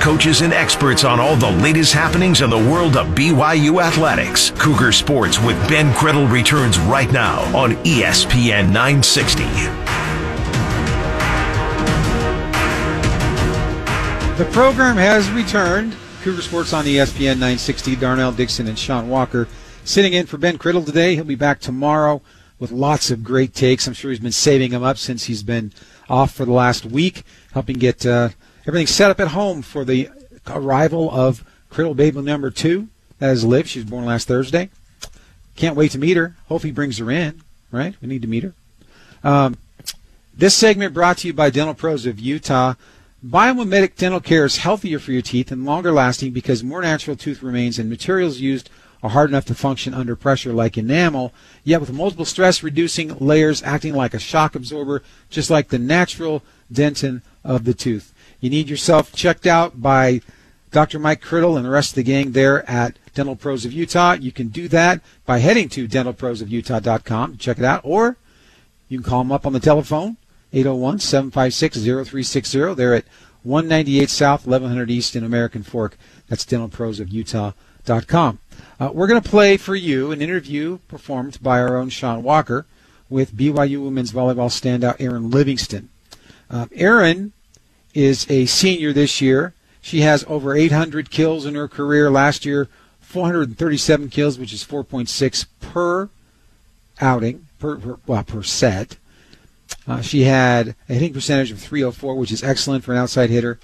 coaches, and experts on all the latest happenings in the world of BYU athletics. Cougar Sports with Ben Criddle returns right now on ESPN 960. The program has returned. Cougar Sports on ESPN 960. Darnell Dixon and Sean Walker sitting in for Ben Criddle today. He'll be back tomorrow with lots of great takes. I'm sure he's been saving them up since he's been off for the last week, helping get uh, everything set up at home for the arrival of Criddle baby number two. That is Liv. She was born last Thursday. Can't wait to meet her. Hope he brings her in. Right? We need to meet her. Um, this segment brought to you by Dental Pros of Utah. Biomimetic dental care is healthier for your teeth and longer lasting because more natural tooth remains and materials used are hard enough to function under pressure like enamel, yet with multiple stress reducing layers acting like a shock absorber, just like the natural dentin of the tooth. You need yourself checked out by Dr. Mike Criddle and the rest of the gang there at Dental Pros of Utah. You can do that by heading to dentalprosofutah.com to check it out, or you can call them up on the telephone, 801 756 0360. They're at 198 South, 1100 East in American Fork. That's dentalprosofutah.com. Uh, we're going to play for you an interview performed by our own Sean Walker with BYU women's volleyball standout Erin Livingston. Uh, Erin is a senior this year. She has over 800 kills in her career. Last year, 437 kills, which is 4.6 per outing, per, per well per set. Uh, she had a hitting percentage of 304, which is excellent for an outside hitter.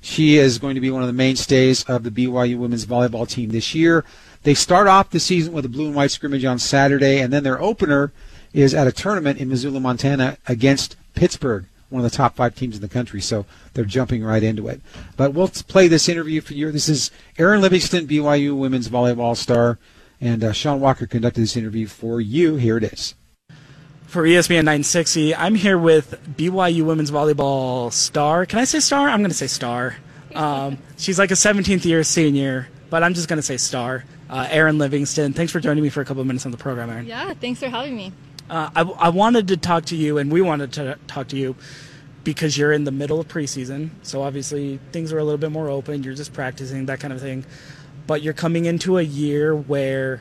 She is going to be one of the mainstays of the BYU women's volleyball team this year. They start off the season with a blue and white scrimmage on Saturday, and then their opener is at a tournament in Missoula, Montana against Pittsburgh one of the top five teams in the country, so they're jumping right into it. But we'll play this interview for you. This is Erin Livingston, BYU women's volleyball star, and uh, Sean Walker conducted this interview for you. Here it is. For ESPN 960, I'm here with BYU women's volleyball star. Can I say star? I'm going to say star. Um, she's like a 17th year senior, but I'm just going to say star. Uh, Erin Livingston, thanks for joining me for a couple of minutes on the program, Erin. Yeah, thanks for having me. Uh, I, I wanted to talk to you, and we wanted to talk to you because you're in the middle of preseason. So obviously things are a little bit more open. You're just practicing, that kind of thing. But you're coming into a year where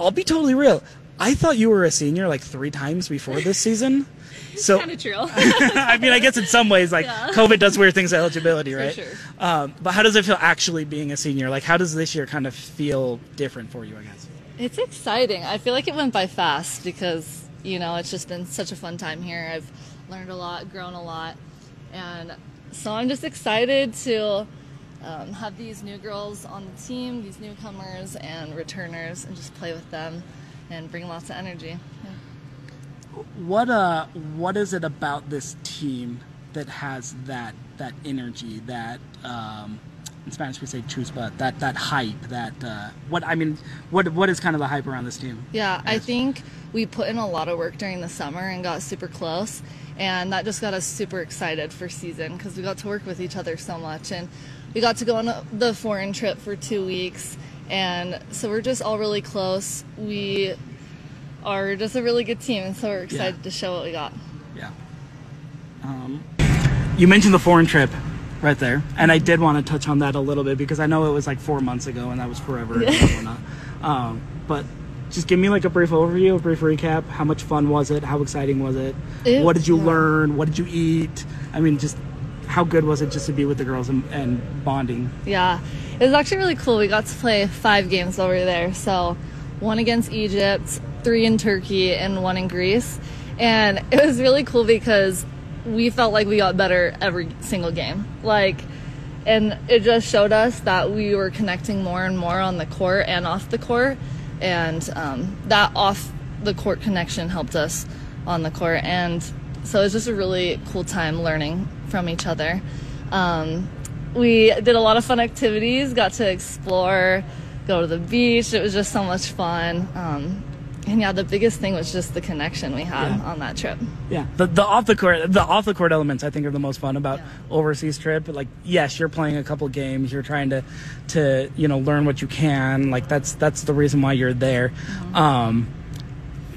I'll be totally real. I thought you were a senior like three times before this season. So kind of true. I mean, I guess in some ways, like yeah. COVID does weird things to eligibility, right? For sure. Um, but how does it feel actually being a senior? Like, how does this year kind of feel different for you? I guess. It's exciting. I feel like it went by fast because, you know, it's just been such a fun time here. I've learned a lot, grown a lot. And so I'm just excited to um, have these new girls on the team, these newcomers and returners, and just play with them and bring lots of energy. Yeah. What uh, what is it about this team that has that that energy, that um, in Spanish we say chispa, that that hype, that uh, what I mean, what what is kind of the hype around this team? Yeah, I think we put in a lot of work during the summer and got super close, and that just got us super excited for season because we got to work with each other so much, and we got to go on the foreign trip for two weeks, and so we're just all really close. We are just a really good team, and so we're excited yeah. to show what we got. Yeah. Um, you mentioned the foreign trip right there. And I did want to touch on that a little bit because I know it was like four months ago and that was forever whatnot. Um, but just give me like a brief overview, a brief recap. How much fun was it? How exciting was it? it what did you yeah. learn? What did you eat? I mean, just how good was it just to be with the girls and, and bonding? Yeah, it was actually really cool. We got to play five games over there. So, one against Egypt, three in Turkey, and one in Greece. And it was really cool because we felt like we got better every single game. Like, and it just showed us that we were connecting more and more on the court and off the court. And um, that off the court connection helped us on the court. And so it was just a really cool time learning from each other. Um, we did a lot of fun activities, got to explore, go to the beach. It was just so much fun. Um, and yeah, the biggest thing was just the connection we had Yeah. on that trip. Yeah, the, the off the court the off the court elements I think are the most fun about overseas trip. Like, yes, you're playing a couple games, you're trying to to you know learn what you can. Like that's that's the reason why you're there. Um,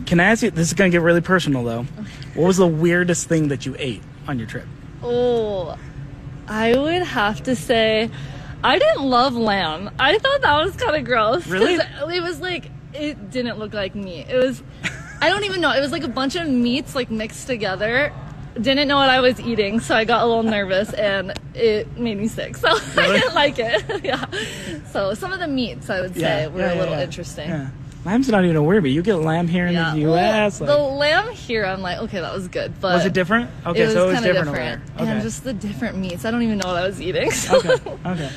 can I ask you? This is gonna get really personal though. What was the weirdest thing that you ate on your trip? Oh, I would have to say I didn't love lamb. I thought that was kind of gross. Really? It was like it didn't look like meat. It was I don't even know. It was like a bunch of meats like mixed together. Didn't know what I was eating, so I got a little nervous and it made me sick. So I didn't like it. yeah. So some of the meats I would say were a little interesting. Yeah. Lamb's not even a weird meat. You get lamb here in Yeah. the U.S. Well, like- the lamb here, I'm like, okay, that was good, but was it different? Okay, it was so it was different, different. there. And just the different meats. I don't even know what I was eating. So. okay. Okay.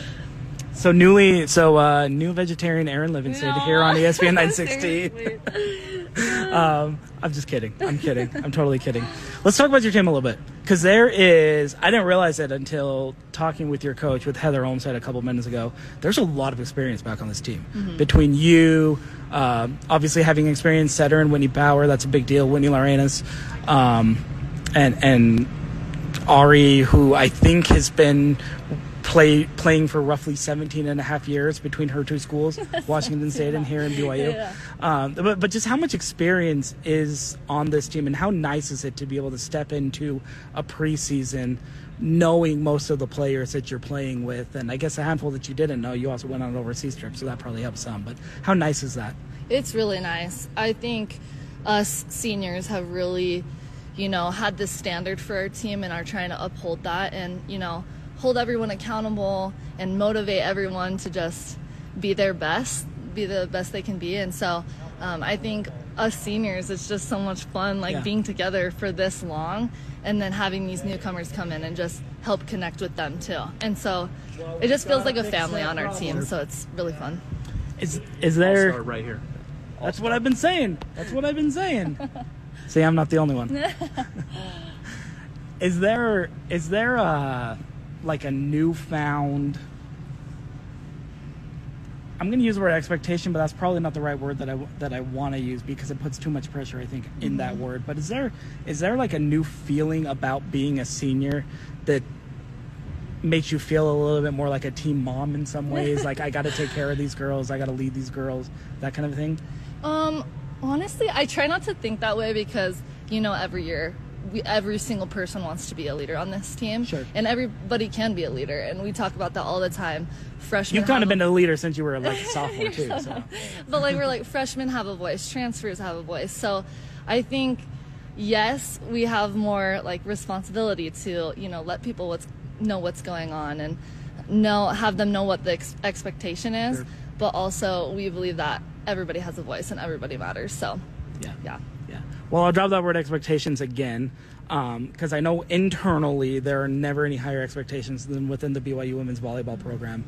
So newly, so uh, new vegetarian Erin Livingston here on ESPN 960. um, I'm just kidding. I'm kidding. I'm totally kidding. Let's talk about your team a little bit because there is. I didn't realize it until talking with your coach, with Heather Olmstead, a couple minutes ago. There's a lot of experience back on this team Mhm. between you, um, obviously having experience setter and Whitney Bauer. That's a big deal. Whitney Lorenas, um, and and Ari, who I think has been play, playing for roughly 17 and a half years between her two schools, Washington State and here in BYU. Yeah. Um, but, but just how much experience is on this team and how nice is it to be able to step into a preseason knowing most of the players that you're playing with? And I guess a handful that you didn't know, you also went on an overseas trip, so that probably helps some. But how nice is that? It's really nice. I think us seniors have really, you know, had this standard for our team and are trying to uphold that and, you know, hold everyone accountable and motivate everyone to just be their best, be the best they can be. And so um, I think us seniors, it's just so much fun, like Yeah. being together for this long and then having these newcomers come in and just help connect with them too. And so it just feels like a family on our team. So it's really fun. Is is there start right here. That's what I've been saying. That's what I've been saying. See, I'm not the only one. Is there is there a like a newfound I'm going to use the word expectation, but that's probably not the right word that I that I want to use because it puts too much pressure I think in that word. But is there is there like a new feeling about being a senior that makes you feel a little bit more like a team mom in some ways? like I got to take care of these girls, I got to lead these girls, that kind of thing. Um, honestly, I try not to think that way because you know every year. We, every single person wants to be a leader on this team, Sure. and everybody can be a leader, and we talk about that all the time. Freshmen, You've kind have of a- been a leader since you were like a sophomore too. So. but like we're like freshmen have a voice, transfers have a voice. So I think yes, we have more like responsibility to you know let people what's know what's going on and know have them know what the ex- expectation is. Sure. But also we believe that everybody has a voice and everybody matters. So Yeah. yeah. Yeah. Well, I'll drop that word expectations again because I know internally there are never any higher expectations than within the BYU women's volleyball program.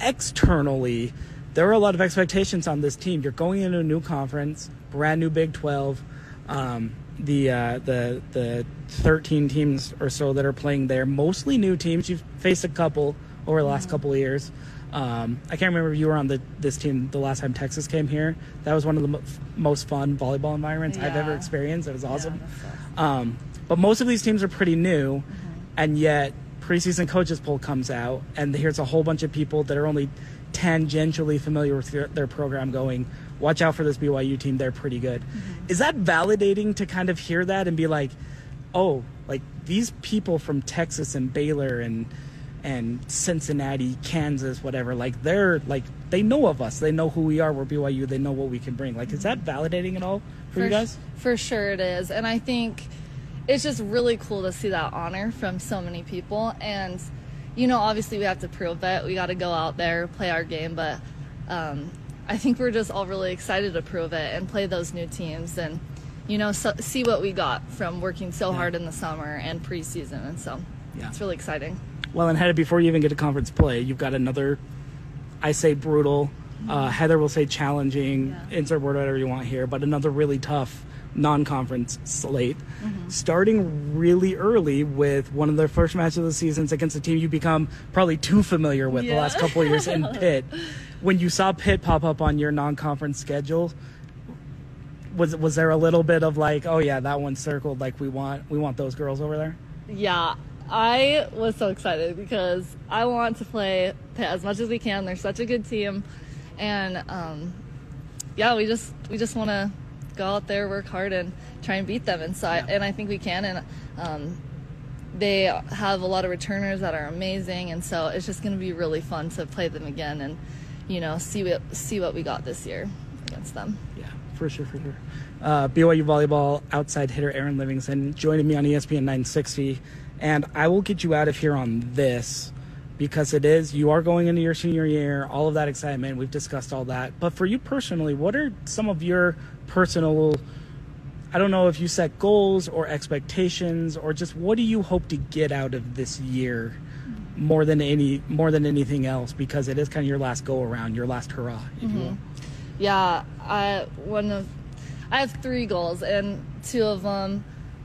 Externally, there are a lot of expectations on this team. You're going into a new conference, brand new Big 12. Um, the uh, the the 13 teams or so that are playing there, mostly new teams. You've faced a couple over the last couple of years. Um, I can't remember if you were on the, this team the last time Texas came here. That was one of the mo- most fun volleyball environments I've ever experienced. It was awesome. Um, but most of these teams are pretty new, and yet preseason coaches poll comes out, and here's a whole bunch of people that are only tangentially familiar with their, their program going, watch out for this BYU team, they're pretty good. Is that validating to kind of hear that and be like, oh, like these people from Texas and Baylor and and Cincinnati, Kansas, whatever, like they're like they know of us. They know who we are. We're BYU. They know what we can bring. Like, is that validating at all for, you sh- guys? For sure it is. And I think it's just really cool to see that honor from so many people. And, you know, obviously we have to prove it. We got to go out there, play our game, but um, I think we're just all really excited to prove it and play those new teams and, you know, so, see what we got from working so yeah. hard in the summer and preseason. And so yeah. it's really exciting. Well, and Heather, before you even get to conference play, you've got another, I say brutal, uh, Heather will say challenging, yeah. insert word whatever you want here, but another really tough non-conference slate, mm-hmm. starting really early with one of their first matches of the seasons against a team you become probably too familiar with yeah. the last couple of years in Pitt. When you saw Pitt pop up on your non-conference schedule, was was there a little bit of like, oh yeah, that one's circled, like we want we want those girls over there? Yeah, I was so excited because I want to play Pitt as much as we can. They're such a good team, and um, yeah, we just we just want to go out there, work hard, and try and beat them. And so, yeah. I, and I think we can. And um, they have a lot of returners that are amazing, and so it's just going to be really fun to play them again and you know see what see what we got this year against them. Yeah, for sure, for sure. Uh, BYU volleyball outside hitter Erin Livingston joining me on ESPN 960, and I will get you out of here on this because it is you are going into your senior year all of that excitement we've discussed all that but for you personally what are some of your personal I don't know if you set goals or expectations or just what do you hope to get out of this year more than any more than anything else because it is kind of your last go around, your last hurrah, if mm-hmm. you will. Mm-hmm. Yeah, I one of I have three goals and two of them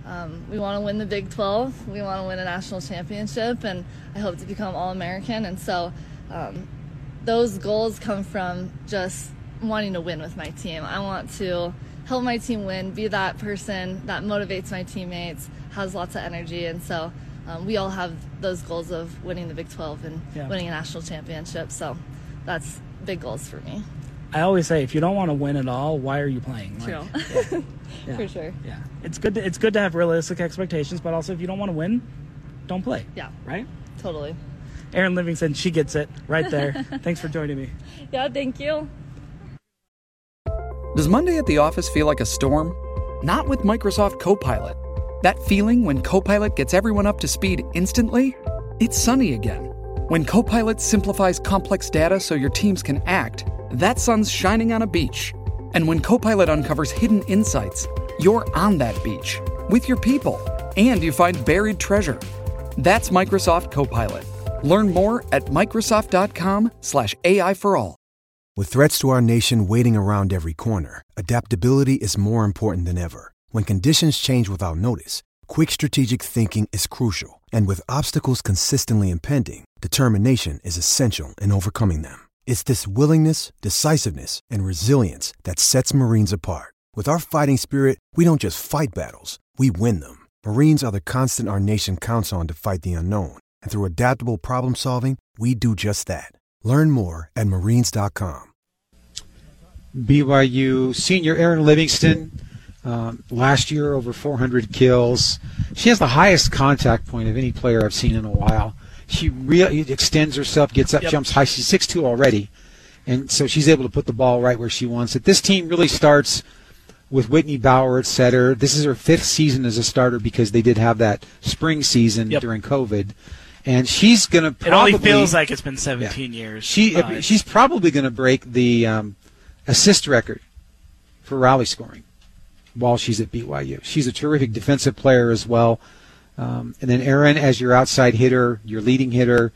um, we want to win the Big 12. We want to win a national championship, and I hope to become All American. And so, um, those goals come from just wanting to win with my team. I want to help my team win, be that person that motivates my teammates, has lots of energy, and so um, we all have those goals of winning the Big 12 and yeah. winning a national championship. So that's big goals for me. I always say, if you don't want to win at all, why are you playing? True. yeah. Yeah. For sure. Yeah. It's good. To, it's good to have realistic expectations, but also if you don't want to win, don't play. Yeah. Right. Totally. Erin Livingston, she gets it right there. Thanks for joining me. Yeah. Thank you. Does Monday at the office feel like a storm? Not with Microsoft Copilot. That feeling when Copilot gets everyone up to speed instantly? It's sunny again. When Copilot simplifies complex data so your teams can act, that sun's shining on a beach. And when Copilot uncovers hidden insights, you're on that beach with your people and you find buried treasure. That's Microsoft Copilot. Learn more at Microsoft.com/slash AI for all. With threats to our nation waiting around every corner, adaptability is more important than ever. When conditions change without notice, quick strategic thinking is crucial. And with obstacles consistently impending, determination is essential in overcoming them. It's this willingness, decisiveness, and resilience that sets Marines apart. With our fighting spirit, we don't just fight battles, we win them. Marines are the constant our nation counts on to fight the unknown. And through adaptable problem solving, we do just that. Learn more at marines.com. BYU senior Erin Livingston, um, last year over 400 kills. She has the highest contact point of any player I've seen in a while. She really extends herself, gets up, yep. jumps high. She's 6'2 already. And so she's able to put the ball right where she wants it. This team really starts with Whitney Bauer at setter. This is her fifth season as a starter because they did have that spring season yep. during COVID and she's going to. It only feels like it's been 17 yeah. years. She uh, she's probably going to break the um, assist record for rally scoring while she's at BYU. She's a terrific defensive player as well. Um, and then Erin as your outside hitter, your leading hitter.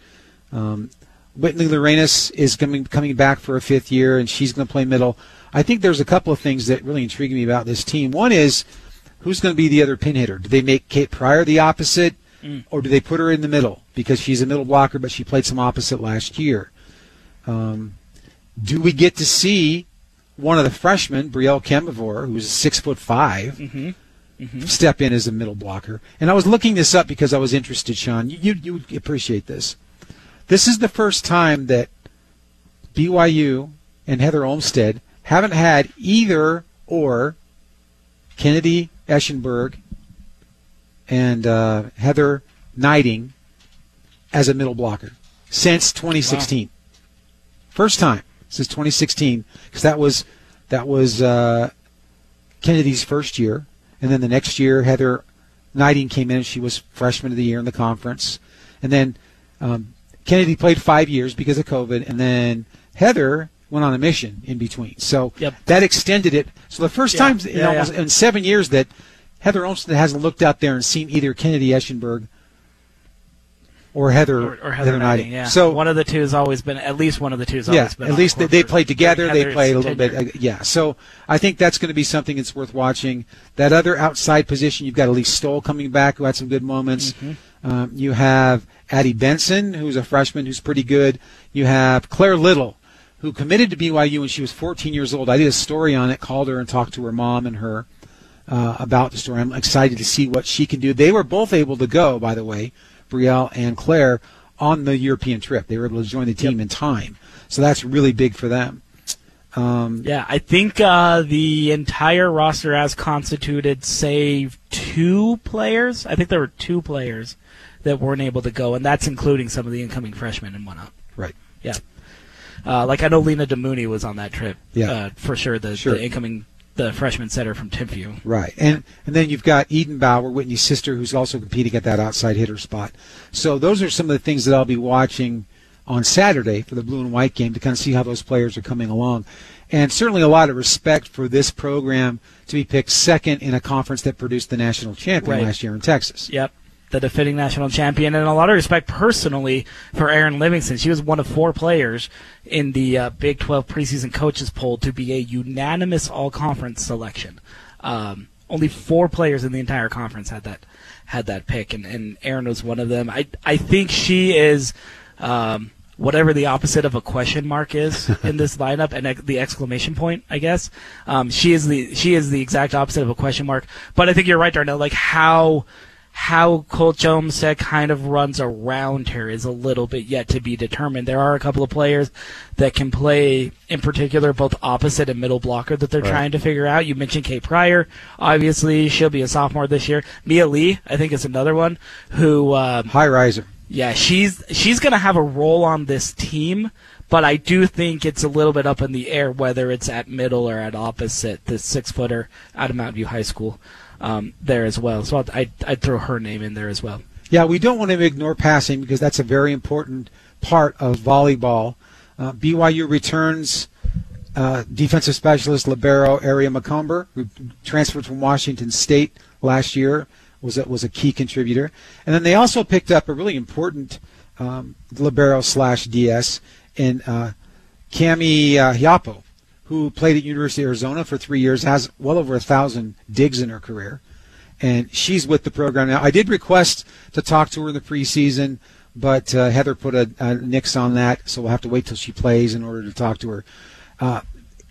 Um, Whitney Lorenas is coming coming back for a fifth year, and she's going to play middle. I think there's a couple of things that really intrigue me about this team. One is who's going to be the other pin hitter? Do they make Kate Pryor the opposite, mm. or do they put her in the middle because she's a middle blocker, but she played some opposite last year? Um, do we get to see one of the freshmen, Brielle Kemavor, who's six foot 5 mm-hmm. Mm-hmm. step in as a middle blocker? And I was looking this up because I was interested, Sean. You you appreciate this. This is the first time that BYU and Heather Olmstead haven't had either or Kennedy Eschenberg and uh, Heather Gneiting as a middle blocker since 2016. Wow. First time since 2016 because that was that was uh, Kennedy's first year, and then the next year Heather Gneiting came in and she was freshman of the year in the conference. And then um, Kennedy played five years because of COVID. And then Heather went on a mission in between. So Yep. that extended it. So the first Yeah. time in, Yeah, almost, yeah. in seven years that Heather Olmstead hasn't looked out there and seen either Kennedy Eschenberg or Heather, Or, or Heather Gneiting, yeah. So one of the two has always been at least one of the two has yeah, always been. at least the they, they played together. They played a little bit. uh, Yeah, so I think that's going to be something that's worth watching. That other outside position, you've got Elise Stoll coming back, who had some good moments. Mm-hmm. Um, you have Addie Benson, who's a freshman, who's pretty good. You have Claire Little, who committed to BYU when she was 14 years old. I did a story on it, called her and talked to her mom and her uh, about the story. I'm excited to see what she can do. They were both able to go, by the way, Brielle and Claire, on the European trip. They were able to join the team in time, so that's really big for them. Um, Yeah, I think uh, the entire roster as constituted, save two players. I think there were two players that weren't able to go, and that's including some of the incoming freshmen and whatnot. Right. Yeah. Uh, like I know Lena DeMooney was on that trip. Yeah. Uh, for sure. The, Sure. the incoming the freshman setter from Timpview. Right, and and then you've got Eden Bauer, Whitney's sister, who's also competing at that outside hitter spot. So those are some of the things that I'll be watching on Saturday for the blue and white game to kind of see how those players are coming along, and certainly a lot of respect for this program to be picked second in a conference that produced the national champion Right. last year in Texas. Yep. The defending national champion, and a lot of respect personally for Erin Livingston. She was one of four players in the uh, Big 12 preseason coaches poll to be a unanimous all conference selection. Um, only four players in the entire conference had that had that pick, and, and Erin was one of them. I I think she is. Um, Whatever the opposite of a question mark is in this lineup, and the exclamation point, I guess, um, she is the she is the exact opposite of a question mark. But I think you're right, Darnell. Like how how Coach Olmstead kind of runs around her is a little bit yet to be determined. There are a couple of players that can play, in particular, both opposite and middle blocker that they're Right. trying to figure out. You mentioned Kate Pryor. Obviously, she'll be a sophomore this year. Mia Lee, I think, is another one who. Um, High riser. yeah, she's she's going to have a role on this team, but I do think it's a little bit up in the air whether it's at middle or at opposite the six footer out of Mountain View High School um, there as well. So I'd, I'd, throw her name in there as well. Yeah, we don't want to ignore passing because that's a very important part of volleyball. Uh, BYU returns uh, defensive specialist libero Aria McComber, who transferred from Washington State last year, was a, was a key contributor. And then they also picked up a really important um, libero slash DS in uh, Cami uh, Hiapo, who played at University of Arizona for three years, has well over a thousand digs in her career and she's with the program now. I did request to talk to her in the preseason, but uh, Heather put a, a nix on that, so we'll have to wait till she plays in order to talk to her. Uh,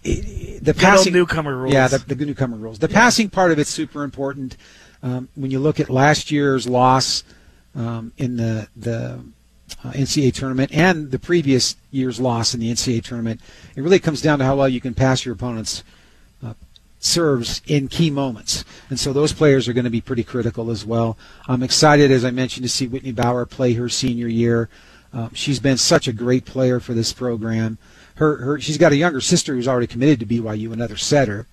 it- the Good passing newcomer rules. Yeah, the, the newcomer rules. The passing part of it's super important. Um, when you look at last year's loss um, in the the uh, NCAA tournament and the previous year's loss in the NCAA tournament, it really comes down to how well you can pass your opponent's uh, serves in key moments. And so those players are going to be pretty critical as well. I'm excited, as I mentioned, to see Whitney Bauer play her senior year. Um, she's been such a great player for this program. Her, her, she's got a younger sister who's already committed to BYU, another setter.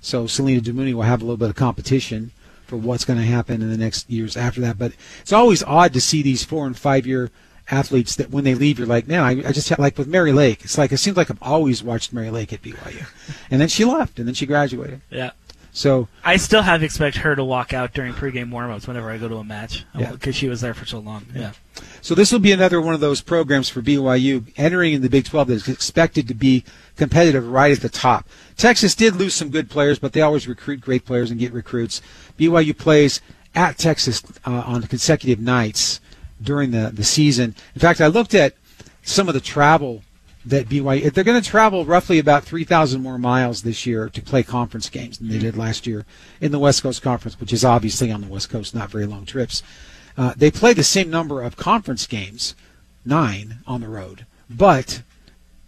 So Selena Demooney will have a little bit of competition for what's going to happen in the next years after that. But it's always odd to see these four and five year athletes that when they leave, you're like, man, I, I just had, like with Mary Lake. It's like it seems like I've always watched Mary Lake at BYU, and then she left, and then she graduated. Yeah. So I still have expect her to walk out during pregame warmups whenever I go to a match Yeah. because she was there for so long. Yeah. So this will be another one of those programs for BYU entering in the Big 12 that is expected to be competitive right at the top. Texas did lose some good players, but they always recruit great players and get recruits. BYU plays at Texas uh, on consecutive nights during the, the season. In fact, I looked at some of the travel that BYU they're going to travel roughly about 3,000 more miles this year to play conference games than they did last year in the West Coast Conference, which is obviously on the West Coast, not very long trips. Uh, they play the same number of conference games, nine on the road, but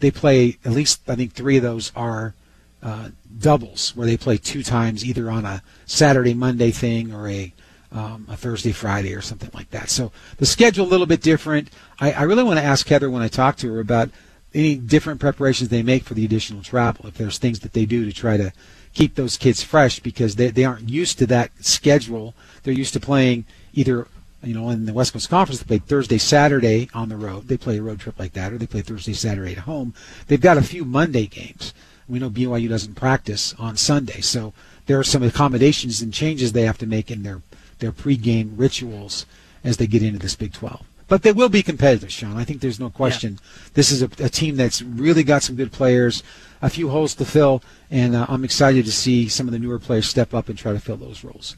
they play at least I think three of those are uh, doubles, where they play two times either on a Saturday Monday thing or a um, a Thursday Friday or something like that. So the schedule a little bit different. I, I really want to ask Heather when I talk to her about any different preparations they make for the additional travel. If there's things that they do to try to keep those kids fresh because they they aren't used to that schedule. They're used to playing either you know, in the West Coast Conference, they play Thursday, Saturday on the road. They play a road trip like that, or they play Thursday, Saturday at home. They've got a few Monday games. We know BYU doesn't practice on Sunday, so there are some accommodations and changes they have to make in their their pregame rituals as they get into this Big 12. But they will be competitive, Sean. I think there's no question. Yeah. This is a, a, team that's really got some good players, a few holes to fill, and uh, I'm excited to see some of the newer players step up and try to fill those roles.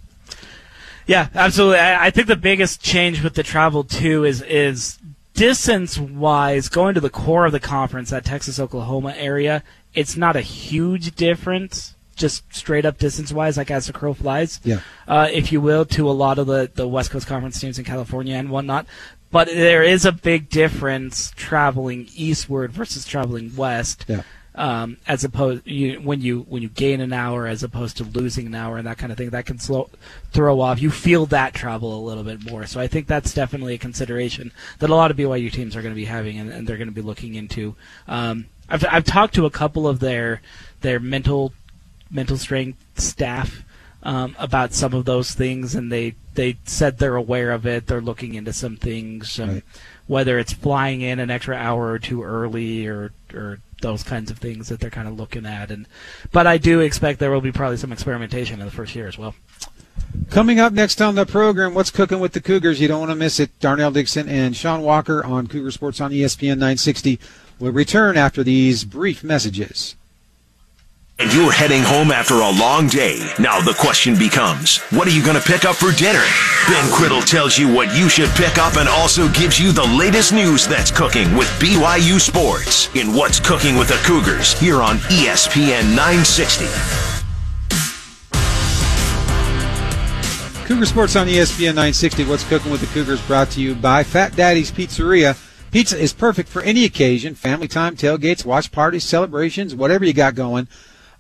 Yeah, absolutely. I, I think the biggest change with the travel too is is distance wise, going to the core of the conference, that Texas Oklahoma area, it's not a huge difference. Just straight up distance wise, like as the crow flies, yeah. uh, if you will, to a lot of the, the West Coast Conference teams in California and whatnot. But there is a big difference traveling eastward versus traveling west. Yeah um, as opposed you, when you when you gain an hour as opposed to losing an hour and that kind of thing that can slow throw off you feel that travel a little bit more so I think that's definitely a consideration that a lot of BYU teams are going to be having and, and they're going to be looking into um, I've I've talked to a couple of their their mental mental strength staff um, about some of those things and they they said they're aware of it they're looking into some things um, right. whether it's flying in an extra hour or two early or or those kinds of things that they're kind of looking at. And but I do expect there will be probably some experimentation in the first year as well. Coming up next on the program, what's cooking with the Cougars? You don't want to miss it. Darnell Dixon and Sean Walker on Cougar Sports on ESPN 960 will return after these brief messages and you're heading home after a long day. Now the question becomes, what are you going to pick up for dinner? Ben Criddle tells you what you should pick up and also gives you the latest news that's cooking with BYU Sports in What's Cooking with the Cougars here on ESPN 960. Cougar Sports on ESPN 960. What's Cooking with the Cougars brought to you by Fat Daddy's Pizzeria. Pizza is perfect for any occasion family time, tailgates, watch parties, celebrations, whatever you got going.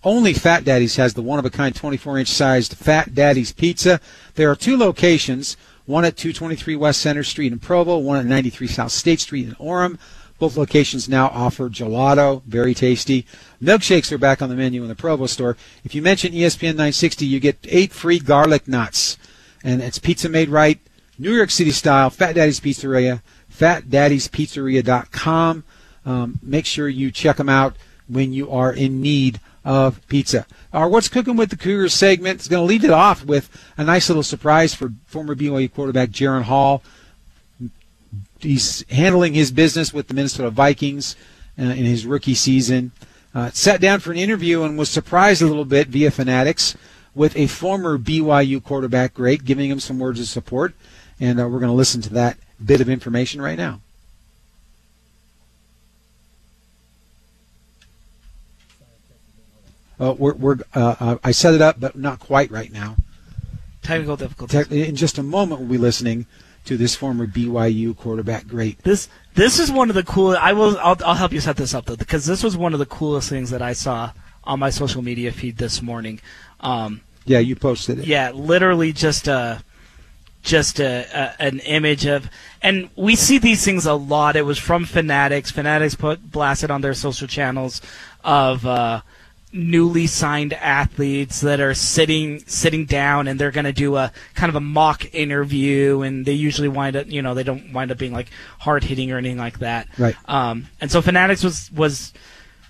Only Fat Daddy's has the one of a kind 24 inch sized Fat Daddy's pizza. There are two locations one at 223 West Center Street in Provo, one at 93 South State Street in Orem. Both locations now offer gelato, very tasty. Milkshakes are back on the menu in the Provo store. If you mention ESPN 960, you get eight free garlic nuts. And it's pizza made right, New York City style, Fat Daddy's Pizzeria, fatdaddyspizzeria.com. Um, make sure you check them out when you are in need of pizza. Our What's Cooking with the Cougars segment is going to lead it off with a nice little surprise for former BYU quarterback Jaren Hall. He's handling his business with the Minnesota Vikings uh, in his rookie season. Uh, sat down for an interview and was surprised a little bit via Fanatics with a former BYU quarterback great, giving him some words of support. And uh, we're going to listen to that bit of information right now. Uh, we're, we're uh, uh, I set it up, but not quite right now. Technical difficulties. in just a moment, we'll be listening to this former BYU quarterback great. This this is one of the cool. I will. I'll, I'll help you set this up though, because this was one of the coolest things that I saw on my social media feed this morning. Um, yeah, you posted it. Yeah, literally just a just a, a, an image of, and we see these things a lot. It was from Fanatics. Fanatics put blasted on their social channels of. Uh, newly signed athletes that are sitting sitting down and they're going to do a kind of a mock interview and they usually wind up you know they don't wind up being like hard hitting or anything like that. Right. Um, and so fanatics was was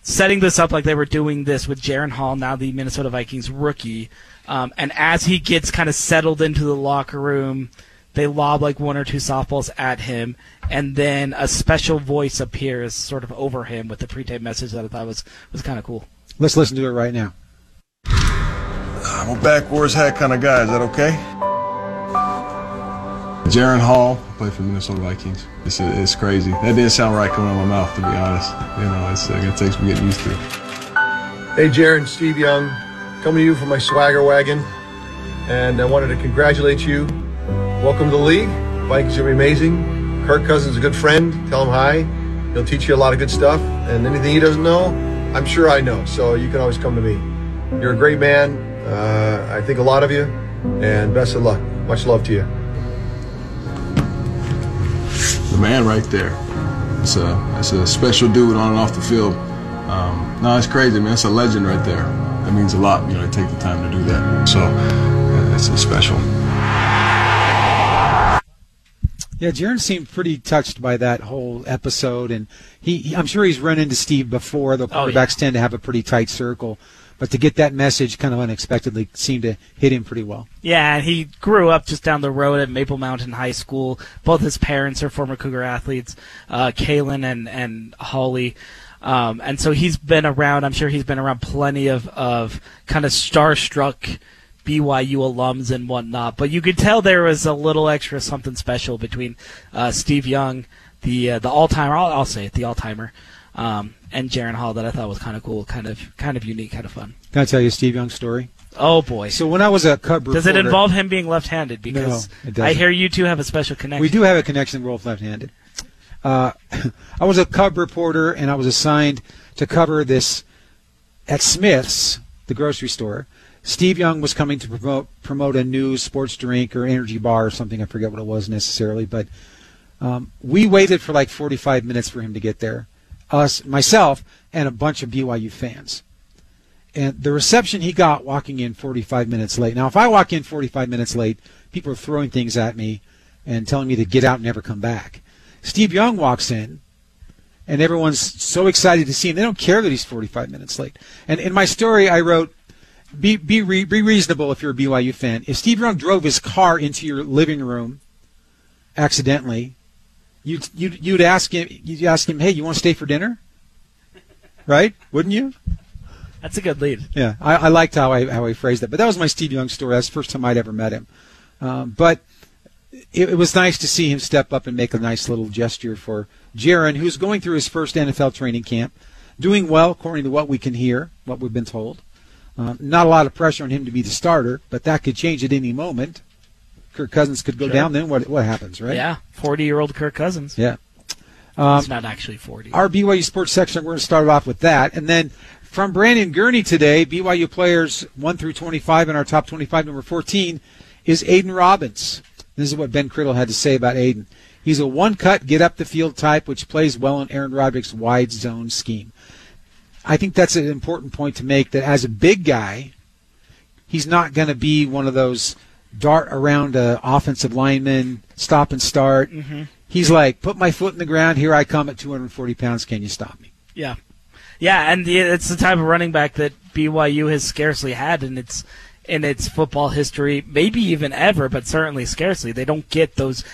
setting this up like they were doing this with Jaren Hall now the Minnesota Vikings rookie. Um, and as he gets kind of settled into the locker room they lob like one or two softballs at him and then a special voice appears sort of over him with the pre-tape message that I thought was was kind of cool Let's listen to it right now. I'm a backwards hat kind of guy. Is that okay? Jaren Hall, I play for the Minnesota Vikings. It's, it's crazy. That didn't sound right coming out of my mouth, to be honest. You know, it's, uh, it takes me getting used to. Hey, Jaren, Steve Young, coming to you from my swagger wagon. And I wanted to congratulate you. Welcome to the league. Vikings are amazing. Kirk Cousins is a good friend. Tell him hi. He'll teach you a lot of good stuff. And anything he doesn't know, I'm sure I know, so you can always come to me. You're a great man. Uh, I think a lot of you, and best of luck. Much love to you. The man right there. it's a it's a special dude on and off the field. Um, no, it's crazy, man. It's a legend right there. That means a lot, you know, to take the time to do that. So uh, it's, it's special. Yeah, Jaren seemed pretty touched by that whole episode, and he, I'm sure he's run into Steve before. The Oh, yeah. quarterbacks tend to have a pretty tight circle, but to get that message kind of unexpectedly seemed to hit him pretty well. Yeah, and he grew up just down the road at Maple Mountain High School. Both his parents are former Cougar athletes, uh, Kalen and and Holly. Um, and so he's been around. I'm sure he's been around plenty of of kind of starstruck BYU alums and whatnot. But you could tell there was a little extra something special between uh, Steve Young, the uh, the all timer. I'll, I'll say it, the all timer, um, and Jaren Hall that I thought was kind of cool, kind of kind of unique, kind of fun. Can I tell you a Steve Young story? Oh boy! So when I was a Cub reporter, Does it involve him being left-handed? Because No, it. I hear you two have a special connection. We do have a connection. We're both left-handed. Uh, I was a Cub reporter, and I was assigned to cover this at Smith's, the grocery store. Steve Young was coming to promote promote a new sports drink or energy bar or something. I forget what it was necessarily, but um, we waited for like 45 minutes for him to get there. Us, myself, and a bunch of BYU fans. And the reception he got walking in 45 minutes late. Now, if I walk in 45 minutes late, people are throwing things at me and telling me to get out and never come back. Steve Young walks in, and everyone's so excited to see him. They don't care that he's 45 minutes late. And in my story, I wrote, be, be, re, be reasonable if you're a BYU fan. If Steve Young drove his car into your living room accidentally, you'd, you'd, you'd ask him, you'd ask him, hey, you want to stay for dinner? Right? Wouldn't you? That's a good lead. Yeah, I, I liked how I how I phrased it. But that was my Steve Young story. That's the first time I'd ever met him. Um, but it, it was nice to see him step up and make a nice little gesture for Jaren, who's going through his first NFL training camp, doing well according to what we can hear, what we've been told. Um, not a lot of pressure on him to be the starter, but that could change at any moment. Kirk Cousins could go Sure. down. Then what what happens, right? Yeah, 40-year-old Kirk Cousins. Yeah. Um, He's not actually 40. Our BYU Sports section, we're going to start off with that. And then from Brandon Gurney today, BYU players 1 through 25 in our top 25, number 14, is Aidan Robbins. This is what Ben Criddle had to say about Aidan. He's a one cut, get up the field type, which plays well in Aaron Roderick's wide zone scheme. I think that's an important point to make that as a big guy, he's not going to be one of those dart around a offensive lineman, stop and start. Mhm. He's like, put my foot in the ground. Here I come at 240 pounds. Can you stop me? Yeah, yeah, and the, it's the type of running back that BYU has scarcely had in its in its football history, maybe even ever, but certainly scarcely. They don't get those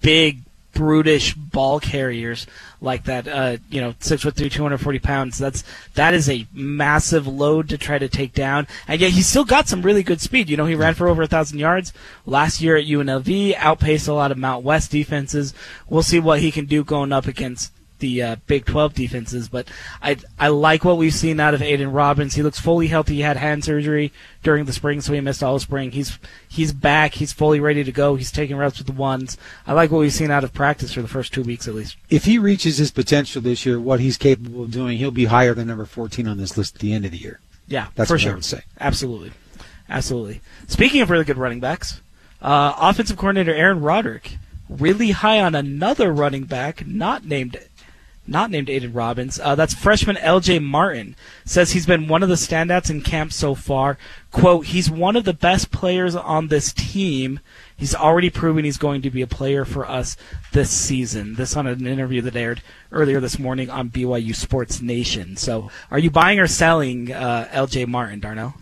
big, brutish ball carriers like that. Uh, you know, six foot three, two hundred forty pounds. That's that is a massive load to try to take down, and yet he's still got some really good speed. You know, he ran for over a thousand yards last year at UNLV, outpaced a lot of Mount West defenses. We'll see what he can do going up against the uh, Big 12 defenses, but I I like what we've seen out of Aidan Robbins. He looks fully healthy. He had hand surgery during the spring, so he missed all of spring. He's he's back. He's fully ready to go. He's taking reps with the ones. I like what we've seen out of practice for the first two weeks at least. If he reaches his potential this year, what he's capable of doing, he'll be higher than number 14 on this list at the end of the year. Yeah, That's for what I sure. would say. Absolutely, absolutely. Speaking of really good running backs, uh, offensive coordinator Aaron Roderick really high on another running back not named not named Aidan Robbins. Uh, that's freshman L.J. Martin. Says he's been one of the standouts in camp so far. "Quote: He's one of the best players on this team. He's already proven he's going to be a player for us this season." This on an interview that aired earlier this morning on BYU Sports Nation. So, are you buying or selling uh, L.J. Martin, Darnell?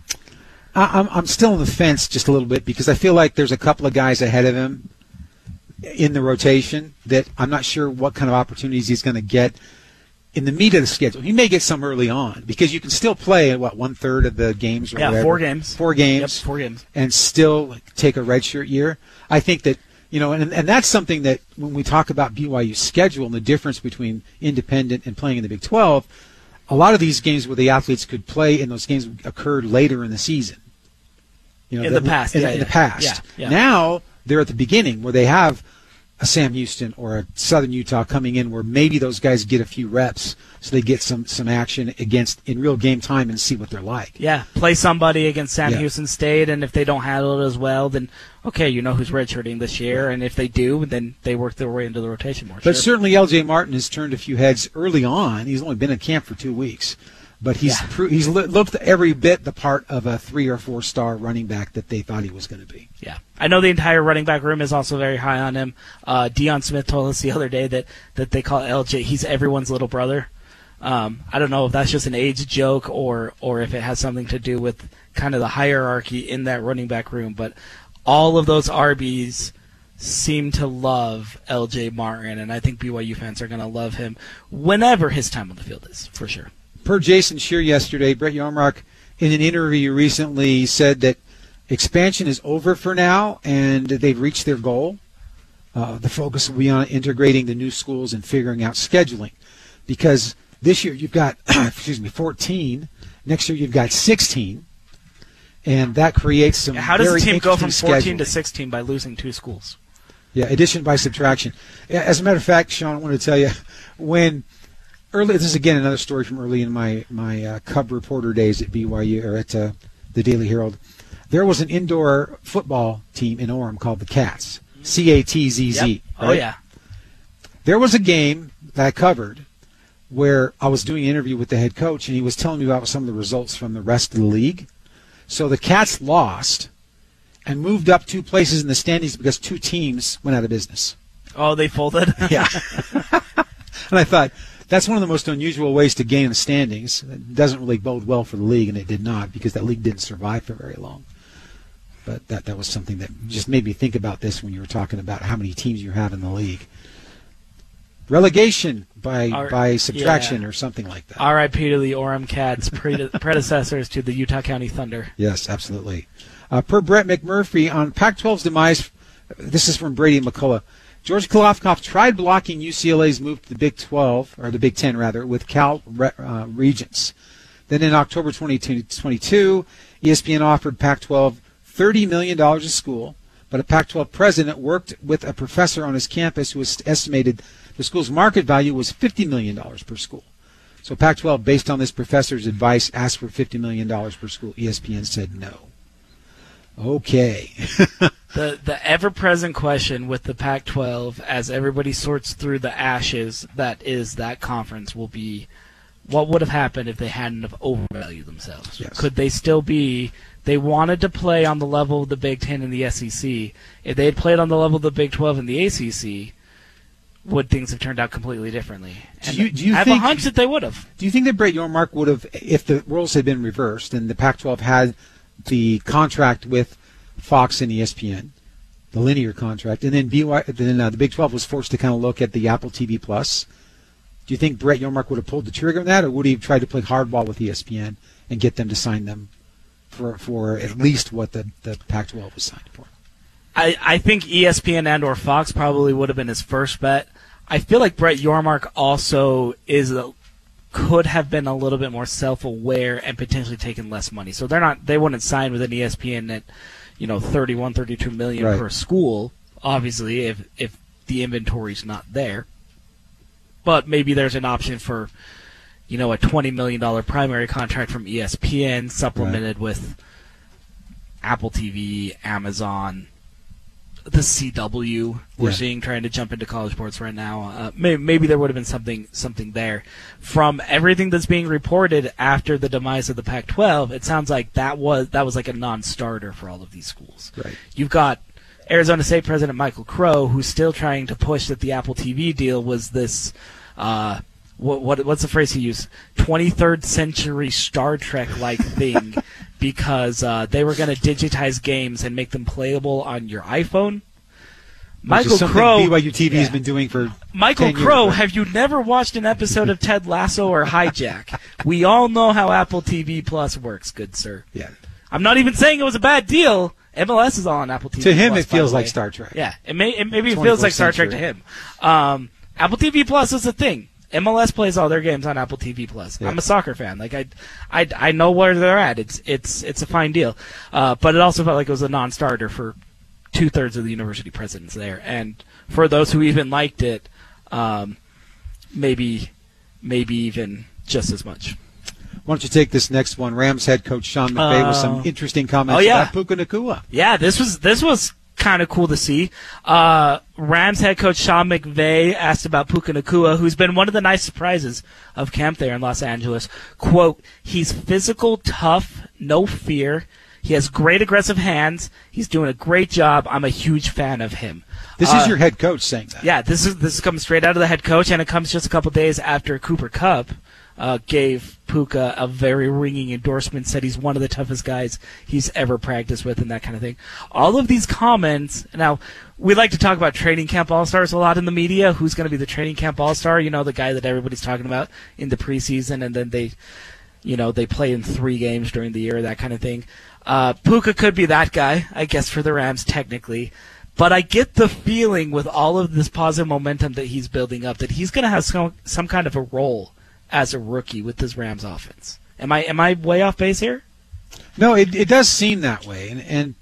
I'm, I'm still on the fence just a little bit because I feel like there's a couple of guys ahead of him in the rotation that I'm not sure what kind of opportunities he's going to get in the meat of the schedule. He may get some early on because you can still play what one third of the games or Yeah, whatever. four games. four games, Yep, four games. and still take a redshirt year. I think that you know, and and that's something that when we talk about BYU's schedule and the difference between independent and playing in the Big 12, a lot of these games where the athletes could play and those games occurred later in the season. You know, In the past, in, yeah, in yeah. the past. Yeah, yeah. Now they're at the beginning where they have a Sam Houston or a Southern Utah coming in where maybe those guys get a few reps so they get some some action against in real game time and see what they're like. Yeah, play somebody against Sam Yeah. Houston State, and if they don't handle it as well, then okay, you know who's redshirting this year, and if they do, then they work their way into the rotation more. But Sure. certainly L.J. Martin has turned a few heads early on. He's only been in camp for two weeks, but he's Yeah. pro- he's lo- looked every bit the part of a three or four star running back that they thought he was going to be. Yeah, I know the entire running back room is also very high on him. Uh, Dion Smith told us the other day that that they call LJ. He's everyone's little brother. Um, I don't know if that's just an age joke or or if it has something to do with kind of the hierarchy in that running back room. But all of those RBs seem to love LJ Martin, and I think BYU fans are going to love him whenever his time on the field is, for sure. Per Jason Shear yesterday, Brett Yormark in an interview recently said that expansion is over for now and they've reached their goal. Uh, the focus will be on integrating the new schools and figuring out scheduling, because this year you've got excuse me 14, next year you've got 16, and that creates some. How does very the team go from 14 scheduling. to 16 by losing two schools? Yeah, addition by subtraction. As a matter of fact, Sean, I want to tell you when early. This is again another story from early in my my uh, Cub reporter days at BYU or at uh, the Daily Herald. There was an indoor football team in Orem called the Cats. C A T Z Z. Oh yeah. There was a game that I covered where I was doing an interview with the head coach, and he was telling me about some of the results from the rest of the league. So the Cats lost and moved up two places in the standings because two teams went out of business. Oh, they folded. Yeah. and I thought that's one of the most unusual ways to gain the standings. It doesn't really bode well for the league, and it did not because that league didn't survive for very long. But that that was something that just made me think about this when you were talking about how many teams you have in the league. Relegation by Our- by subtraction yeah. or something like that. R.I.P. to the Orem Cats, pre- predecessors to the Utah County Thunder. Yes, absolutely. Uh, per Brett McMurphy on Pac-12's demise, this is from Brady McCollough. George Kliavkoff tried blocking UCLA's move to the Big 12 or the Big 10 rather with Cal uh, Regents. Then in October 2022, ESPN offered Pac-12 $30 million a school, but a Pac-12 president worked with a professor on his campus who estimated the school's market value was $50 million per school. So Pac-12, based on this professor's advice, asked for $50 million per school. ESPN said no. Okay. The the ever present question with the Pac-12 as everybody sorts through the ashes that is that conference will be what would have happened if they hadn't have overvalued themselves. Yes. Could they still be? They wanted to play on the level of the Big Ten and the SEC. If they had played on the level of the Big 12 and the ACC, would things have turned out completely differently? Do you- do you I have think- a hunch that they would have. Do you think that Brett Yormark would have, if the roles had been reversed and the Pac-12 had the contract with Fox and ESPN, the linear contract, and then BY, then uh, the Big 12 was forced to kind of look at the Apple TV Plus? Do you think Brett Yormark would have pulled the trigger on that, or would he have tried to play hardball with ESPN and get them to sign them for for at least what the, the Pac-12 was signed for? I, I think ESPN and or Fox probably would have been his first bet. I feel like Brett Yormark also is a, could have been a little bit more self-aware and potentially taken less money. So they're not they wouldn't sign with an ESPN at you know 31 32 million Right. per school obviously if if the inventory's not there. But maybe there's an option for you know a 20 million dollar primary contract from ESPN supplemented with Apple TV, Amazon, the CW. We're Yeah. seeing trying to jump into college sports right now. Uh, maybe, maybe there would have been something something there. From everything that's being reported after the demise of the Pac-12, it sounds like that was that was like a non-starter for all of these schools. Right. You've got Arizona State President Michael Crow, who's still trying to push that the Apple TV deal was this. Uh, what, what what's the phrase he used? 23rd century Star Trek like thing, because uh, they were going to digitize games and make them playable on your iPhone. Which Michael is Crow. BYU TV has been doing for Michael 10 years, Crow, right? have you never watched an episode of Ted Lasso or Hijack? we all know how Apple TV Plus works, good sir. Yeah. I'm not even saying it was a bad deal. MLS is all on Apple TV. To him, Plus, it feels like. Star Trek. Yeah, it may it maybe it feels like 21st Star Trek to him. Um, Apple TV Plus is a thing. MLS plays all their games on Apple TV Plus. Yeah. I'm a soccer fan. Like I, I, I know where they're at. It's it's it's a fine deal. Uh, but it also felt like it was a non-starter for two thirds of the university presidents there, and for those who even liked it, um, maybe maybe even just as much. Why don't you take this next one? Rams head coach Sean McVay with some Uh, interesting comments oh, yeah. about Puka Nacua. Yeah, this was this was kind of cool to see. Uh, Rams head coach Sean McVay asked about Puka Nacua, who's been one of the nice surprises of camp there in Los Angeles. "Quote: He's physical, tough, no fear. He has great aggressive hands. He's doing a great job. I'm a huge fan of him." This Uh, is your head coach saying that. yeah, this is this is coming straight out of the head coach, and it comes just a couple days after Cooper Kupp uh, gave Puka a very ringing endorsement, said he's one of the toughest guys he's ever practiced with, and that kind of thing. All of these comments. Now, we like to talk about training camp all stars a lot in the media. Who's going to be the training camp all star? You know, the guy that everybody's talking about in the preseason, and then they, you know, they play in three games during the year, that kind of thing. Uh, Puka could be that guy, I guess, for the Rams technically. But I get the feeling with all of this positive momentum that he's building up that he's going to have some some kind of a role as a rookie with this Rams offense. Am I am I way off base here? No, it, it does seem that way. And, and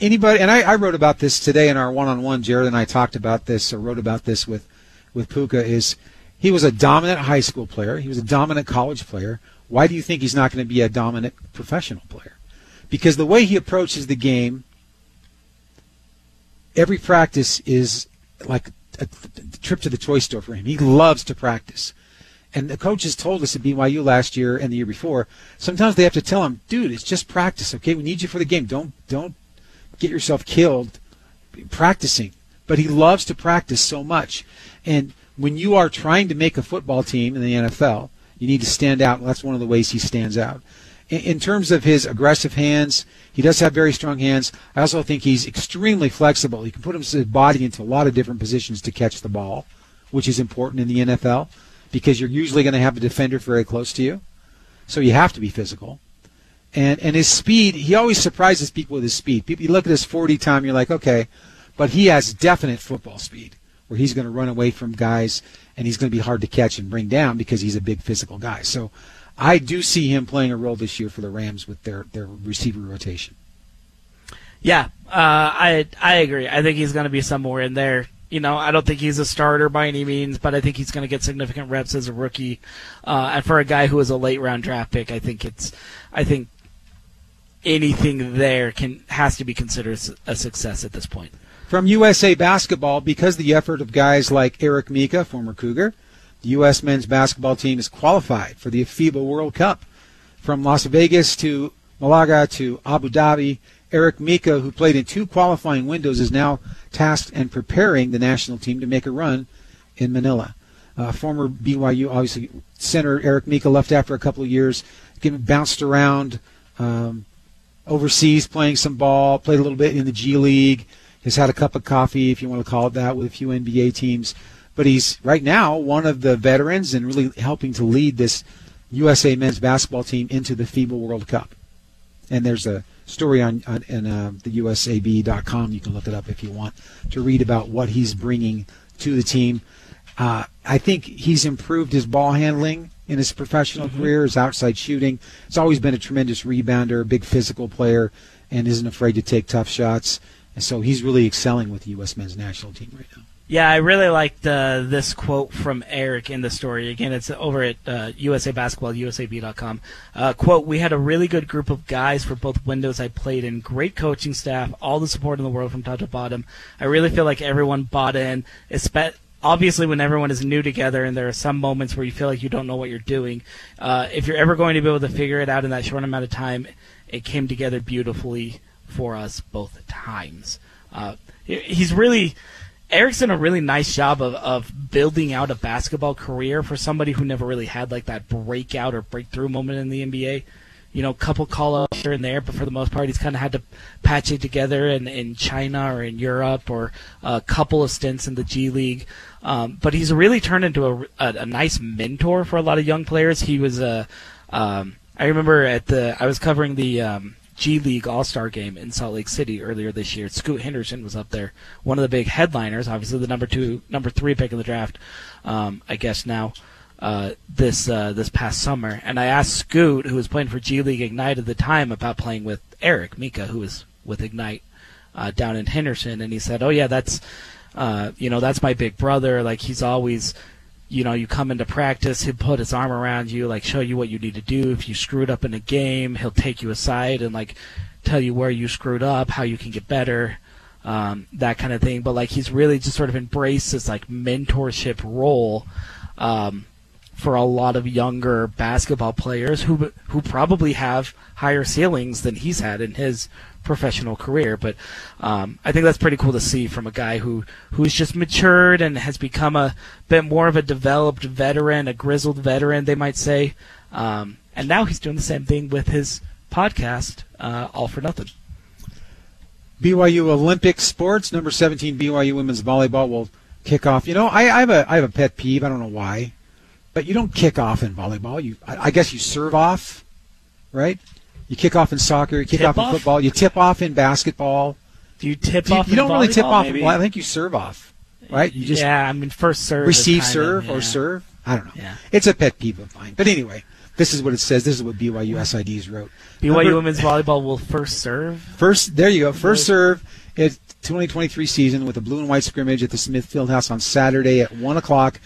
anybody, and I, I wrote about this today in our one-on-one. Jared and I talked about this, or wrote about this with with Puka. Is he was a dominant high school player? He was a dominant college player. Why do you think he's not going to be a dominant professional player? Because the way he approaches the game, every practice is like a, a trip to the toy store for him. He loves to practice. And the coaches told us at BYU last year and the year before. Sometimes they have to tell him, "Dude, it's just practice. Okay, we need you for the game. Don't don't get yourself killed practicing." But he loves to practice so much. And when you are trying to make a football team in the NFL, you need to stand out. That's one of the ways he stands out. In, in terms of his aggressive hands, he does have very strong hands. I also think he's extremely flexible. He can put his body into a lot of different positions to catch the ball, which is important in the NFL because you're usually going to have a defender very close to you. So you have to be physical. And and his speed, he always surprises people with his speed. People you look at his 40 time, you're like, okay, but he has definite football speed where he's going to run away from guys and he's going to be hard to catch and bring down because he's a big physical guy. So I do see him playing a role this year for the Rams with their their receiver rotation. Yeah, uh, I I agree. I think he's going to be somewhere in there. You know, I don't think he's a starter by any means, but I think he's going to get significant reps as a rookie. Uh, and for a guy who is a late round draft pick, I think it's, I think anything there can has to be considered a success at this point. From USA Basketball, because the effort of guys like Eric Mika, former Cougar, the U.S. men's basketball team is qualified for the FIBA World Cup. From Las Vegas to Malaga to Abu Dhabi, Eric Mika, who played in two qualifying windows, is now tasked and preparing the national team to make a run in Manila. Uh, former BYU, obviously, center Eric Mika left after a couple of years, bounced around um, overseas, playing some ball, played a little bit in the G League, has had a cup of coffee, if you want to call it that, with a few NBA teams. But he's right now one of the veterans and really helping to lead this USA men's basketball team into the FIBA World Cup. And there's a story on, on, on uh, the USAB.com. You can look it up if you want to read about what he's bringing to the team. Uh, I think he's improved his ball handling in his professional Mm-hmm. career, his outside shooting. He's always been a tremendous rebounder, a big physical player, and isn't afraid to take tough shots. And so he's really excelling with the U.S. men's national team right now. Yeah, I really liked uh, this quote from Eric in the story. Again, it's over at uh, USA Basketball, USAB.com. Uh, quote, We had a really good group of guys for both windows I played in. Great coaching staff, all the support in the world from top to bottom. I really feel like everyone bought in. Espe- obviously, when everyone is new together and there are some moments where you feel like you don't know what you're doing, uh, if you're ever going to be able to figure it out in that short amount of time, it came together beautifully for us both times. Uh, he's really Eric's done a really nice job of, of building out a basketball career for somebody who never really had like that breakout or breakthrough moment in the NBA. You know, a couple call ups here and there, but for the most part, he's kind of had to patch it together in, in China or in Europe or a couple of stints in the G League. Um, but he's really turned into a, a, a nice mentor for a lot of young players. He was a, um, I remember at the, I was covering the, um, G League All Star game in Salt Lake City earlier this year. Scoot Henderson was up there, one of the big headliners, obviously the number two, number three pick in the draft, um, I guess now. Uh, this uh, this past summer, and I asked Scoot, who was playing for G League Ignite at the time, about playing with Eric Mika, who was with Ignite uh, down in Henderson, and he said, "Oh yeah, that's uh, you know that's my big brother. Like he's always." You know, you come into practice, he'll put his arm around you, like show you what you need to do. If you screwed up in a game, he'll take you aside and like tell you where you screwed up, how you can get better, um, that kind of thing. But like he's really just sort of embraced this like mentorship role um, for a lot of younger basketball players who who probably have higher ceilings than he's had in his professional career. But um, I think that's pretty cool to see from a guy who who's just matured and has become a bit more of a developed veteran, a grizzled veteran, they might say. Um, and now he's doing the same thing with his podcast, uh, All for Nothing. BYU Olympic sports number 17 BYU women's volleyball will kick off. You know, I, I have a I have a pet peeve. I don't know why, but you don't kick off in volleyball. You I, I guess you serve off, right? You kick off in soccer. You kick Tip off in off? football. You tip off in basketball. Do you tip Do you, off? you don't really tip off. maybe? I think you serve off, right? You just yeah, I mean first serve. receive serve of, or serve. I don't know. Yeah. It's a pet peeve of mine. But anyway, this is what it says. This is what BYU SIDs wrote. BYU Number- women's volleyball will first serve. First, there you go. First serve It's 2023 season with a blue and white scrimmage at the Smith Fieldhouse on Saturday at one o'clock.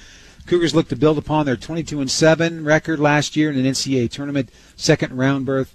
Cougars look to build upon their 22 and seven record last year in an NCAA tournament second round berth.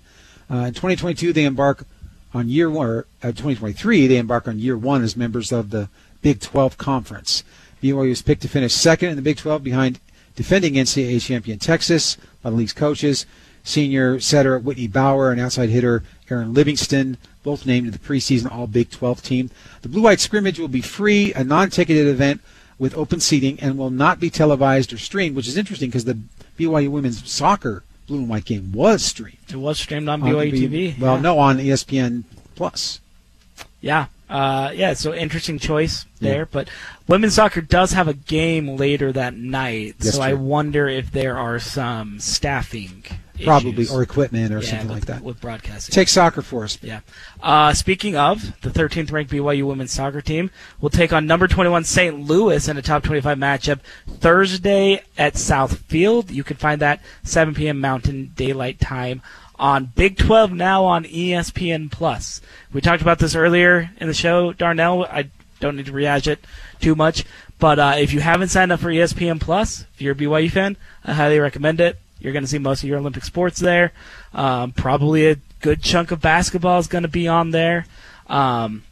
Uh, in 2022, they embark on year one. Or, uh, 2023, they embark on year one as members of the Big 12 Conference. BYU was picked to finish second in the Big 12 behind defending NCAA champion Texas by the league's coaches. Senior setter Whitney Bower and outside hitter Erin Livingston, both named to the preseason All Big 12 team. The Blue White scrimmage will be free, a non-ticketed event with open seating, and will not be televised or streamed, which is interesting because the BYU women's soccer Blue and White game was streamed. It was streamed on on BYU B- TV. Well, yeah. no, on ESPN Plus. Yeah. Uh, yeah, so interesting choice Yeah. there. But women's soccer does have a game later that night, That's so I wonder if there are some staffing Probably, issues. or equipment or Yeah, something with- like that. with broadcasting. Take soccer for us. Yeah. Uh, speaking of, the 13th ranked BYU women's soccer team will take on number 21 St. Louis in a top 25 matchup Thursday at Southfield. You can find that 7 p.m. Mountain Daylight Time on Big 12 now on ESPN Plus. We talked about this earlier in the show, Darnell. I don't need to rehash it too much, but uh, if you haven't signed up for ESPN Plus, if you're a BYU fan, I highly recommend it. You're going to see most of your Olympic sports there. Um, probably a good chunk of basketball is going to be on there. Um,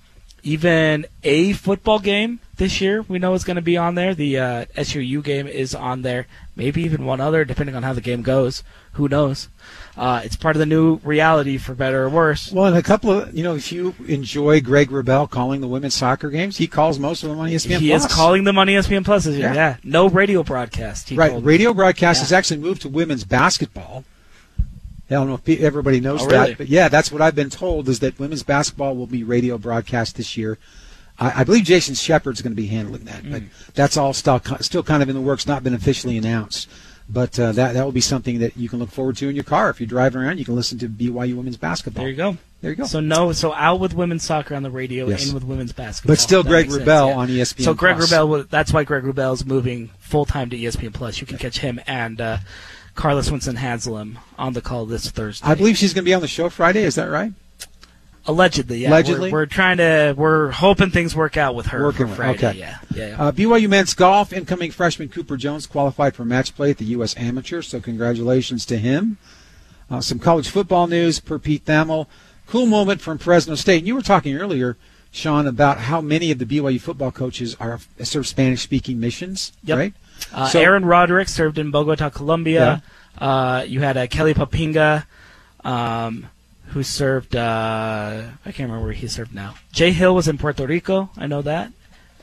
even a football game this year we know is going to be on there. The uh, SUU game is on there. Maybe even one other, depending on how the game goes. Who knows? Uh, it's part of the new reality, for better or worse. Well, and a couple of you know, if you enjoy Greg Wrubell calling the women's soccer games, he calls most of them on ESPN. he Plus. is calling them on ESPN Plus this year. Yeah. Yeah, no radio broadcast. He right. Radio broadcast Yeah. has actually moved to women's basketball. I don't know if everybody knows Oh, that, but yeah, that's what I've been told is that women's basketball will be radio broadcast this year. I, I believe Jason Shepard's going to be handling that, but Mm. that's all still still kind of in the works, not been officially announced. But uh, that that will be something that you can look forward to in your car if you're driving around. You can listen to BYU women's basketball. There you go. There you go. So no, so out with women's soccer on the radio, Yes. in with women's basketball. But still That Greg sense, yeah. on ESPN So Greg Plus. Wrubell, that's why Greg Wrubell is moving full time to ESPN Plus. You can catch him and uh, Carla Swinson Haslam on the call this Thursday. I believe she's going to be on the show Friday. Is that right? Allegedly, yeah. Allegedly? We're, we're trying to, we're hoping things work out with her Working for with- Friday. okay. Yeah, yeah. yeah. Uh, BYU men's golf incoming freshman Cooper Jones qualified for match play at the U.S. Amateur, so congratulations to him. Uh, some college football news per Pete Thamel. Cool moment from Fresno State. And you were talking earlier, Sean, about how many of the BYU football coaches are serve Spanish-speaking missions, Yep. right? Uh, So- Aaron Roderick served in Bogota, Colombia. Uh, you had uh, Kelly Poppinga, um, who served. Uh, I can't remember where he served now. Jay Hill was in Puerto Rico. I know that.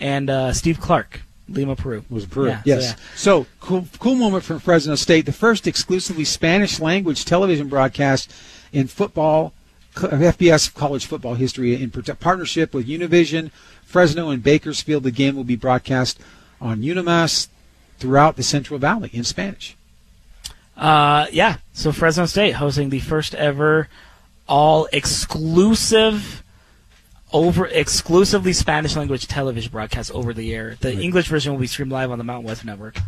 And uh, Steve Clark, Lima, Peru. was approved. Yeah, so yes. yeah. So, cool, cool moment from Fresno State. The first exclusively Spanish language television broadcast in football, FBS college football history, in partnership with Univision, Fresno, and Bakersfield. The game will be broadcast on Unimas throughout the Central Valley in Spanish. Uh, yeah. So Fresno State hosting the first ever all exclusive over exclusively Spanish language television broadcast over the air. The English version will be streamed live on the Mountain West Network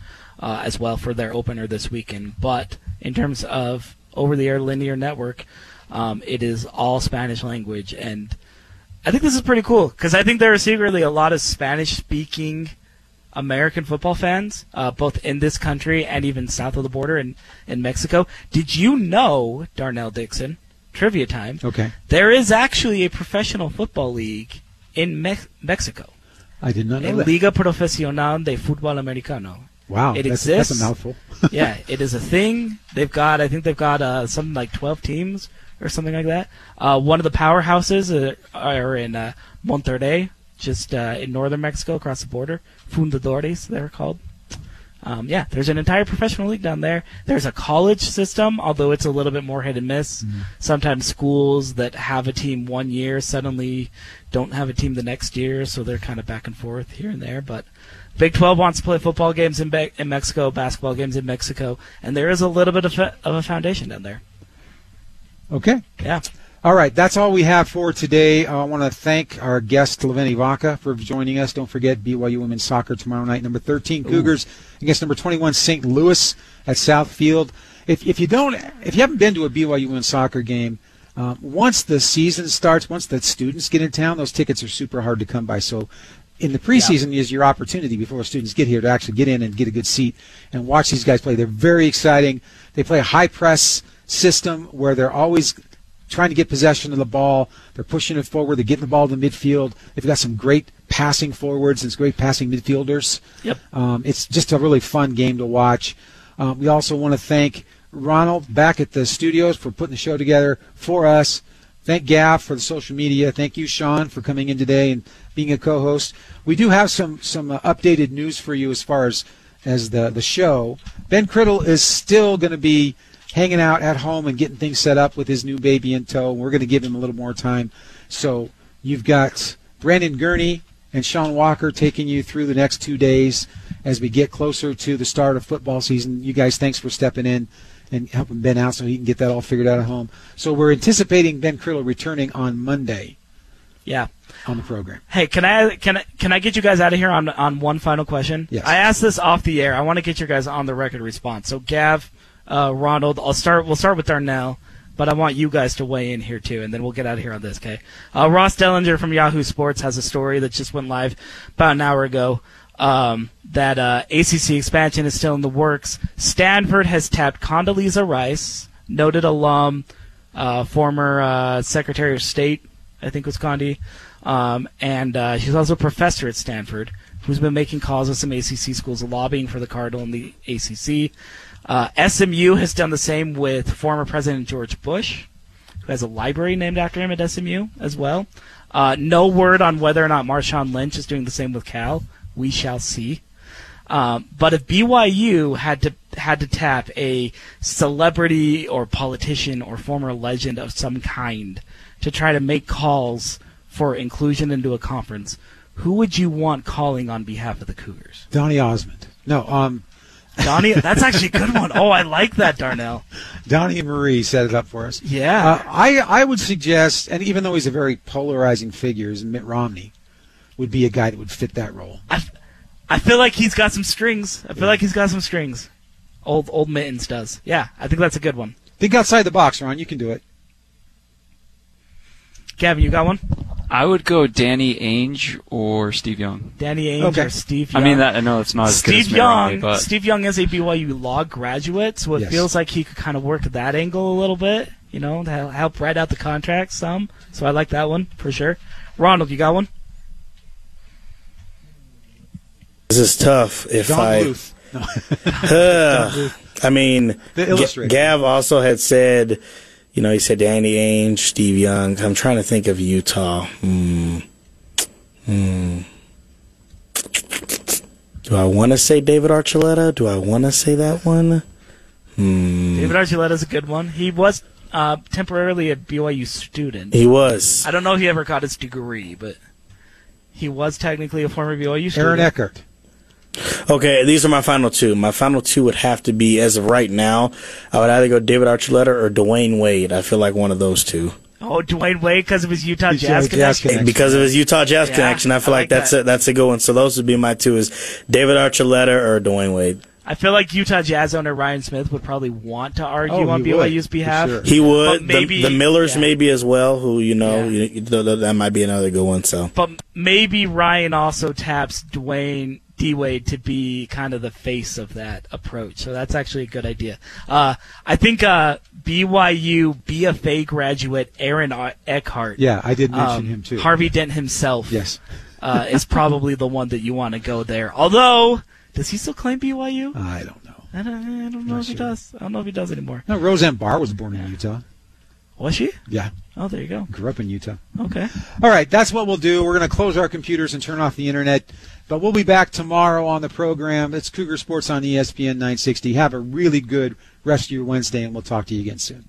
uh, as well for their opener this weekend. But in terms of over the air linear network, um, it is all Spanish language and I think this is pretty cool because I think there are secretly a lot of Spanish-speaking American football fans, uh, both in this country and even south of the border in, in Mexico. Did you know, Darnell Dixon, trivia time, Okay. there is actually a professional football league in Me- Mexico. I did not know that. Liga Profesional de Fútbol Americano. Wow, it that's- exists. that's a mouthful. yeah, it is a thing. They've got, I think they've got uh, something like 12 teams or something like that. Uh, one of the powerhouses uh, are in uh, Monterrey, just uh, in northern Mexico, across the border. Fundadores, they're called. Um, yeah, there's an entire professional league down there. There's a college system, although it's a little bit more hit and miss. Sometimes schools that have a team one year suddenly don't have a team the next year, so they're kind of back and forth here and there. But Big 12 wants to play football games in, Be- in Mexico, basketball games in Mexico, and there is a little bit of, fa- of a foundation down there. Okay. Yeah. All right, that's all we have for today. Uh, I want to thank our guest, Leveni Vaca, for joining us. Don't forget BYU Women's Soccer tomorrow night. Number 13 Cougars against number 21 St. Louis at Southfield. If, if you don't, if you haven't been to a BYU Women's Soccer game, um, once the season starts, once the students get in town, those tickets are super hard to come by. So in the preseason is your opportunity before students get here to actually get in and get a good seat and watch these guys play. They're very exciting. They play a high press system where they're always trying to get possession of the ball. They're pushing it forward. They're getting the ball to the midfield. They've got some great passing forwards and some great passing midfielders. Yep. Um, it's just a really fun game to watch. Um, we also want to thank Ronald back at the studios for putting the show together for us. Thank Gaff for the social media. Thank you, Sean, for coming in today and being a co-host. We do have some some uh, updated news for you as far as as the the show. Ben Criddle is still going to be hanging out at home and getting things set up with his new baby in tow. We're going to give him a little more time. So you've got Brandon Gurney and Sean Walker taking you through the next two days as we get closer to the start of football season. You guys, thanks for stepping in and helping Ben out so he can get that all figured out at home. So we're anticipating Ben Criddle returning on Monday Yeah. on the program. Hey, can I can I can I get you guys out of here on on one final question? Yes. I asked this off the air. I want to get your guys on the record response. So Gav, uh, Ronald, I'll start. We'll start with Darnell, but I want you guys to weigh in here too, and then we'll get out of here on this. Okay. Uh, Ross Dellenger from Yahoo Sports has a story that just went live about an hour ago. Um, that uh, ACC expansion is still in the works. Stanford has tapped Condoleezza Rice, noted alum, uh, former uh, Secretary of State, I think it was Condi, um, and uh, she's also a professor at Stanford, who's been making calls with some ACC schools lobbying for the Cardinal in the ACC. Uh, SMU has done the same with former President George Bush, who has a library named after him at SMU as well. Uh, no word on whether or not Marshawn Lynch is doing the same with Cal. We shall see. Um, but if BYU had to had to tap a celebrity or politician or former legend of some kind to try to make calls for inclusion into a conference, who would you want calling on behalf of the Cougars? Donnie Osmond. No, um, Donnie, that's actually a good one. Oh, I like that, Darnell. Donnie and Marie set it up for us. Yeah. Uh, I I would suggest, and even though he's a very polarizing figure, is Mitt Romney would be a guy that would fit that role. I, I feel like he's got some strings. I feel like he's got some strings. Old old Mittens does. Yeah, I think that's a good one. Think outside the box, Ron. You can do it. Gavin, you got one? I would go Danny Ainge or Steve Young. Danny Ainge Okay. or Steve Young. I mean, that I know it's not as good as Steve Mitt Young. but Steve Young is a BYU law graduate, so it Yes. feels like he could kind of work that angle a little bit. You know, to help write out the contract some. So I like that one for sure. Ronald, you got one? This is tough. If John I, Bluth. No. Uh, I mean, The Ga- Gav also had said, you know, he said Danny Ainge, Steve Young. I'm trying to think of Utah. Hmm. Hmm. Do I want to say David Archuleta? Do I want to say that one? Hmm. David Archuleta's a good one. He was uh, temporarily a BYU student. He was. I don't know if he ever got his degree, but he was technically a former BYU student. Aaron Eckhart. Okay, these are my final two. My final two would have to be, as of right now, I would either go David Archuleta or Dwyane Wade. I feel like one of those two. Oh, Dwyane Wade because of his Utah Jazz Jazz- Jazz connection. connection. because of his Utah Jazz Yeah, connection. I feel I like, like that's that. a, that's a good one. So those would be my two: is David Archuleta or Dwyane Wade. I feel like Utah Jazz owner Ryan Smith would probably want to argue Oh, on he would, BYU's behalf. sure. He would. But maybe the, the Millers yeah. maybe as well. Who you know you, th- th- that might be another good one. So But maybe Ryan also taps Dwyane D Wade to be kind of the face of that approach. So that's actually a good idea. Uh, I think uh, BYU BFA graduate Aaron Eckhart. Yeah, I did mention um, him too. Harvey Dent himself. Yes. uh, is probably the one that you want to go there. Although, does he still claim BYU? I don't know. I don't, I don't know if he does. I don't know if he does anymore. No, Roseanne Barr was born in Utah. Was she? Yeah. Oh, there you go. Grew up in Utah. Okay. All right, that's what we'll do. We're going to close our computers and turn off the internet, but we'll be back tomorrow on the program. It's Cougar Sports on ESPN 960. Have a really good rest of your Wednesday, and we'll talk to you again soon.